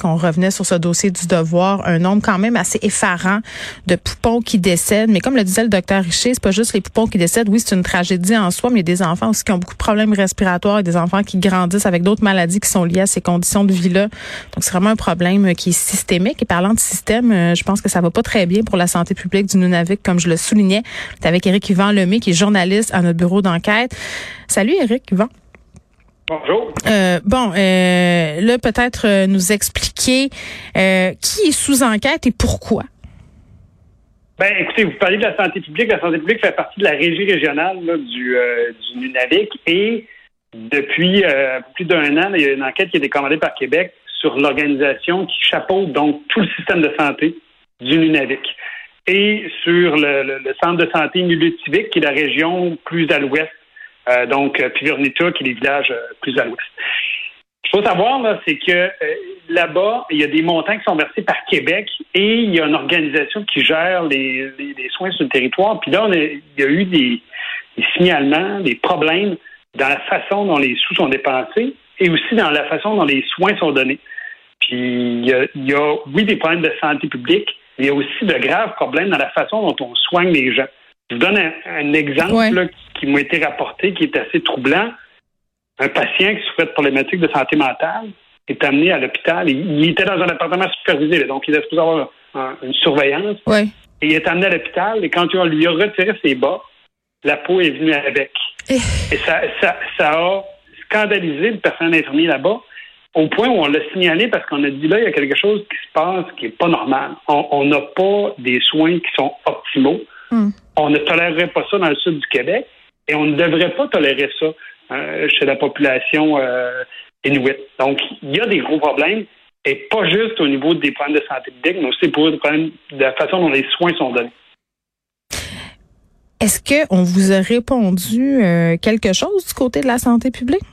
qu'on revenait sur ce dossier du devoir, un nombre quand même assez effarant de poupons qui décèdent. Mais comme le disait le docteur Richer, c'est pas juste les poupons qui décèdent. Oui, c'est une tragédie en soi, mais des enfants aussi qui ont beaucoup de problèmes respiratoires et des enfants qui grandissent avec d'autres maladies qui sont liées à ces conditions de vie-là. Donc, c'est vraiment un problème qui est systémique. Et parlant de système, euh, je pense que ça va pas très bien pour la santé publique du Nunavik, comme je le soulignais. C'est avec Éric Yvan Lemay, qui est journaliste à notre bureau d'enquête. Salut, Éric Yvan. Bonjour. Euh, bon, euh, là, peut-être euh, nous expliquer euh, qui est sous enquête et pourquoi. Ben, écoutez, vous parlez de la santé publique. La santé publique fait partie de la régie régionale là, du, du Nunavik et depuis plus d'un an, il y a une enquête qui a été commandée par Québec sur l'organisation qui chapeaute donc tout le système de santé du Nunavik et sur le, le, le centre de santé Nulutivik, qui est la région plus à l'ouest euh, donc, euh, qui est les villages euh, plus à l'ouest. Ce qu'il faut savoir, c'est que euh, là-bas, il y a des montants qui sont versés par Québec et il y a une organisation qui gère les soins sur le territoire. Puis là, on a, il y a eu des, des, signalements, des problèmes dans la façon dont les sous sont dépensés et aussi dans la façon dont les soins sont donnés. Puis il y a, il y a oui, des problèmes de santé publique, mais il y a aussi de graves problèmes dans la façon dont on soigne les gens. Je vous donne un, un exemple Ouais. là, qui m'a été rapporté, qui est assez troublant. Un patient qui souffrait de problématiques de santé mentale est amené à l'hôpital. Il, il était dans un appartement supervisé, là, donc il était supposé avoir un- une surveillance. Et il est amené à l'hôpital et quand on lui a retiré ses bas, la peau est venue avec. Eh. Et ça, ça, ça a scandalisé le personnel infirmier là-bas au point où on l'a signalé parce qu'on a dit là, il y a quelque chose qui se passe qui n'est pas normal. On n'a pas des soins qui sont optimaux. Hmm. On ne tolérerait pas ça dans le sud du Québec et on ne devrait pas tolérer ça euh, chez la population euh, inuit. Donc, il y a des gros problèmes et pas juste au niveau des problèmes de santé publique, mais aussi pour des problèmes de la façon dont les soins sont donnés. Est-ce que on vous a répondu euh, quelque chose du côté de la santé publique?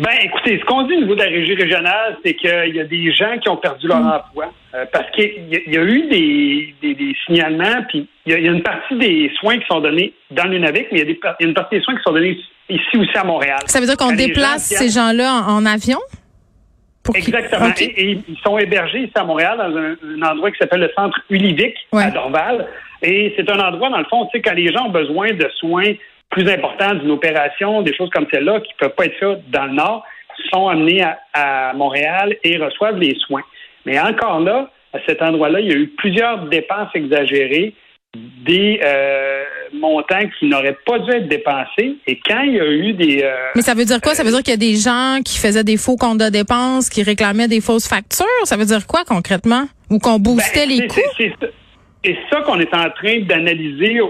Ben, écoutez, ce qu'on dit au niveau de la régie régionale, c'est qu'il y a des gens qui ont perdu leur emploi euh, parce qu'il y, a- il y a eu des, des, des signalements, puis il y, a, il y a une partie des soins qui sont donnés dans le Nunavik, mais il y, a y une partie des soins qui sont donnés ici aussi à Montréal. Ça veut dire qu'on déplace gens ces gens-là en, en avion? Pour Exactement. Et, et ils sont hébergés ici à Montréal dans un, un endroit qui s'appelle le centre Ulivic Ouais. à Dorval. Et c'est un endroit, dans le fond, tu sais, quand les gens ont besoin de soins plus importants d'une opération, des choses comme celle-là, qui ne peuvent pas être faites dans le Nord, sont amenés à, à Montréal et reçoivent les soins. Mais encore là, à cet endroit-là, il y a eu plusieurs dépenses exagérées, des euh, montants qui n'auraient pas dû être dépensés. Et quand il y a eu des... euh, Mais ça veut dire quoi? Ça veut dire qu'il y a des gens qui faisaient des faux comptes de dépenses, qui réclamaient des fausses factures? Ça veut dire quoi concrètement? Ou qu'on boostait Ben, les c'est- coûts? C'est ça qu'on est en train d'analyser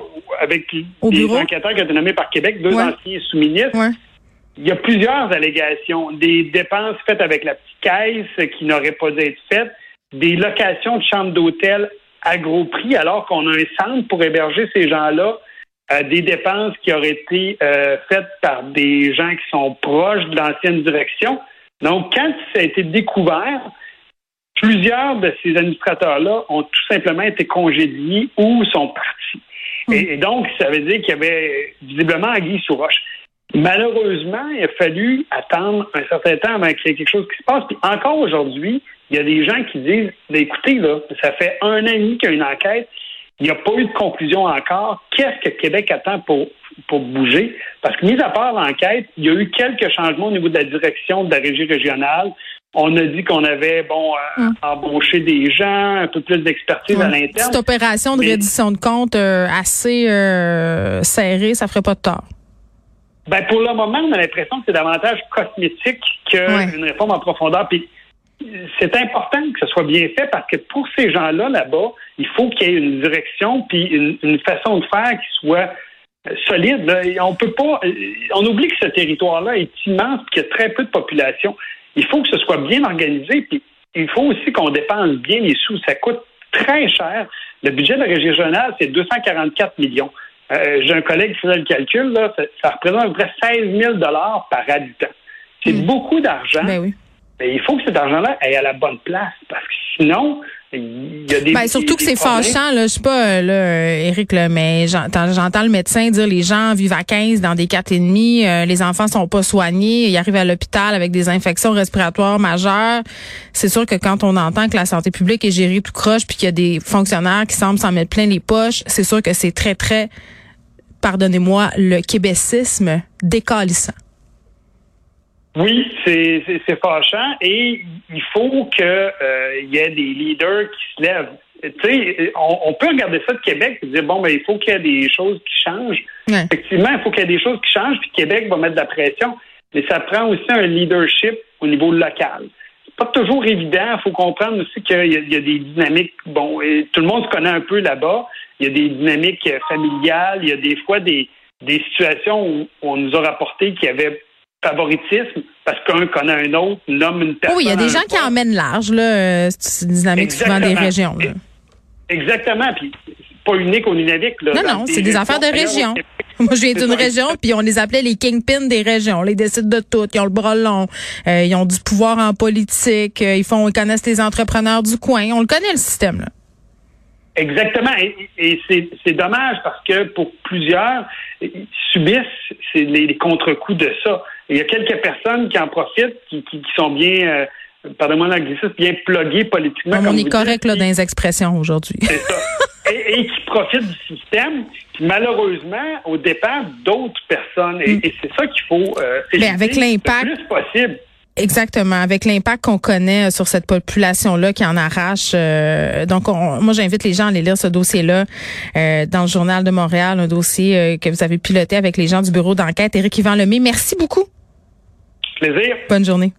avec Au les enquêteurs qui ont été nommés par Québec, deux Ouais. anciens sous-ministres. Ouais. Il y a plusieurs allégations. Des dépenses faites avec la petite caisse qui n'auraient pas dû être faites, des locations de chambres d'hôtel à gros prix alors qu'on a un centre pour héberger ces gens-là, euh, des dépenses qui auraient été euh, faites par des gens qui sont proches de l'ancienne direction. Donc, quand ça a été découvert, plusieurs de ces administrateurs-là ont tout simplement été congédiés ou sont partis. Et, et donc, ça veut dire qu'il y avait visiblement Anguille sous roche. Malheureusement, il a fallu attendre un certain temps avant qu'il y ait quelque chose qui se passe. Puis encore aujourd'hui, il y a des gens qui disent Ben, écoutez, là, ça fait un an et demi qu'il y a une enquête, il n'y a pas eu de conclusion encore. Qu'est-ce que Québec attend pour, pour bouger? Parce que, mis à part l'enquête, il y a eu quelques changements au niveau de la direction de la régie régionale. On a dit qu'on avait, bon, euh, Hum. embauché des gens, un peu plus d'expertise à l'interne. Cette opération de reddition de compte euh, assez euh, serrée, ça ferait pas de tort. Ben, pour le moment, on a l'impression que c'est davantage cosmétique qu'une Ouais. réforme en profondeur. Puis c'est important que ce soit bien fait parce que pour ces gens-là là-bas, il faut qu'il y ait une direction puis une, une façon de faire qui soit solide. On peut pas. On oublie que ce territoire-là est immense qu'il y a très peu de population. Il faut que ce soit bien organisé. Puis il faut aussi qu'on dépense bien les sous. Ça coûte très cher. Le budget de la région régionale, c'est 244 millions. Euh, J'ai un collègue qui faisait le calcul, là, ça, ça représente à peu près 16 000 par habitant. C'est Mm. beaucoup d'argent, Ben oui. mais il faut que cet argent-là aille à la bonne place, parce que sinon, Il y a des, ben, surtout que c'est fâchant, là. Je sais pas, euh, là, Eric, là, mais j'entends le médecin dire les gens vivent à 15 dans des quatre et demi, euh, les enfants sont pas soignés, ils arrivent à l'hôpital avec des infections respiratoires majeures. C'est sûr que quand on entend que la santé publique est gérée tout croche puis qu'il y a des fonctionnaires qui semblent s'en mettre plein les poches, c'est sûr que c'est très, très, pardonnez-moi, le québécisme décalissant. Oui, c'est fâchant et il faut qu'il euh, y ait des leaders qui se lèvent. Tu sais, on, peut regarder ça de Québec et dire bon, ben il faut qu'il y ait des choses qui changent. Effectivement, il faut qu'il y ait des choses qui changent, puis Québec va mettre de la pression. Mais ça prend aussi un leadership au niveau local. C'est pas toujours évident. Il faut comprendre aussi qu'il y, a des dynamiques. Bon, et tout le monde se connaît un peu là-bas. Il y a des dynamiques familiales. Il y a des fois des, des situations où on nous a rapporté qu'il y avait favoritisme parce qu'un connaît un autre, nomme une personne. Oui, il y a des gens qui emmènent large, là. Euh, c'est une dynamique souvent des régions. Exactement. Puis pas unique au Nunavik. Là, non, non, c'est des affaires de région. Moi, je viens d'une région, puis on les appelait les kingpins des régions. Ils décident de tout. Ils ont le bras long. Euh, ils ont du pouvoir en politique. Euh, ils font, ils connaissent les entrepreneurs du coin. On le connaît, le système, là. Exactement. Et, c'est dommage parce que pour plusieurs, ils subissent les, contre-coups de ça. Il y a quelques personnes qui en profitent, qui, sont bien, euh, pardonnez-moi l'anglicisme, bien pluguées politiquement. on est correct là, dans les expressions aujourd'hui. C'est ça. et, qui profitent du système, qui malheureusement, au départ d'autres personnes. Et, mm. c'est ça qu'il faut euh, Mais avec l'impact. le plus possible. Exactement, avec l'impact qu'on connaît euh, sur cette population-là qui en arrache. Euh, donc, moi, j'invite les gens à aller lire ce dossier-là euh, dans le Journal de Montréal, un dossier que vous avez piloté avec les gens du bureau d'enquête. Éric Yvan Lemay, merci beaucoup. Plaisir. Bonne journée.